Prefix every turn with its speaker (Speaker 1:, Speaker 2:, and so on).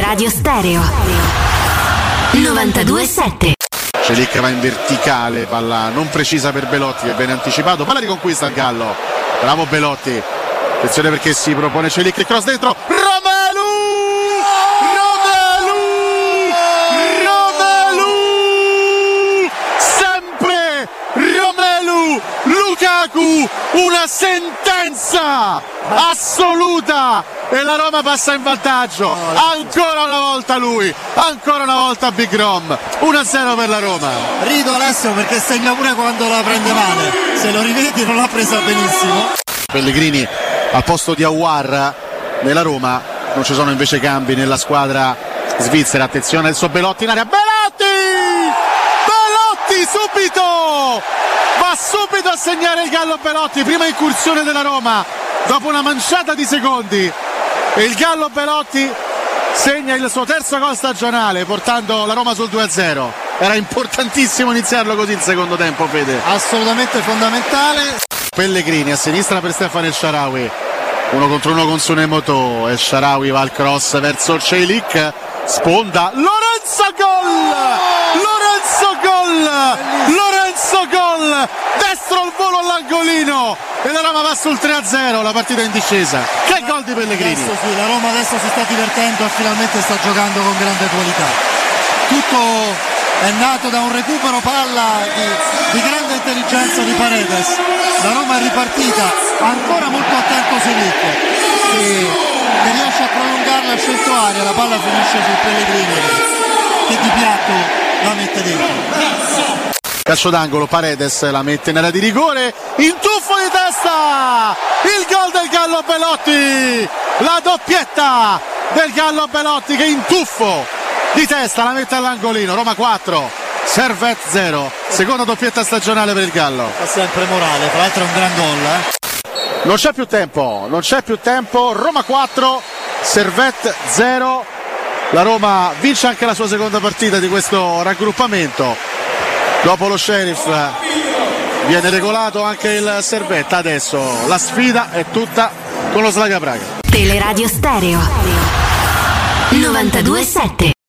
Speaker 1: Teleradio Stereo 927
Speaker 2: Celic va in verticale, palla non precisa per Belotti che viene anticipato, palla riconquista il Gallo. Bravo Belotti. Attenzione perché si propone Celic cross dentro. Romelu! Lukaku! Una sentenza assoluta! E la Roma passa in vantaggio. Ancora una volta lui, ancora una volta Big Rom. 1-0 per la Roma.
Speaker 3: Rido Alessio perché segna pure quando la prende male. Se lo rivedi non l'ha presa benissimo.
Speaker 2: Pellegrini al posto di Awar nella Roma. Non ci sono invece cambi nella squadra svizzera. Attenzione adesso Belotti in area. Belotti! Belotti subito! Va subito a segnare il Gallo Belotti. Prima incursione della Roma dopo una manciata di secondi. E il Gallo Belotti segna il suo terzo gol stagionale portando la Roma sul 2-0. Era importantissimo iniziarlo così il secondo tempo, Fede.
Speaker 3: Assolutamente fondamentale.
Speaker 2: Pellegrini a sinistra per Stefano El Sharawi. Uno contro uno con Sunemoto. El Sharawi va al cross verso Celic. Sponda. Lorenzo gol! Lorenzo gol! Destro al volo all'angolino! E la Roma va sul 3-0, la partita in discesa. Che gol di Pellegrini!
Speaker 3: Sì, la Roma adesso si sta divertendo e finalmente sta giocando con grande qualità. Tutto è nato da un recupero palla di, di grande intelligenza di Paredes. La Roma è ripartita, ancora molto attento Selic, che riesce a prolungarla a scelto aria, la palla finisce sul Pellegrini, che di piatto la mette dentro.
Speaker 2: Calcio d'angolo, Paredes la mette nella di rigore, in tuffo di testa, il gol del Gallo Belotti, la doppietta del Gallo Belotti che in tuffo di testa la mette all'angolino, Roma 4, Servet 0, seconda doppietta stagionale per il Gallo.
Speaker 3: Fa sempre morale, tra l'altro è un gran gol. Eh?
Speaker 2: Non c'è più tempo, non c'è più tempo, Roma 4, Servet 0, la Roma vince anche la sua seconda partita di questo raggruppamento. Dopo lo sheriff viene regolato anche il Servetta. Adesso la sfida è tutta con lo Slaga Praga.
Speaker 1: Teleradio Stereo 927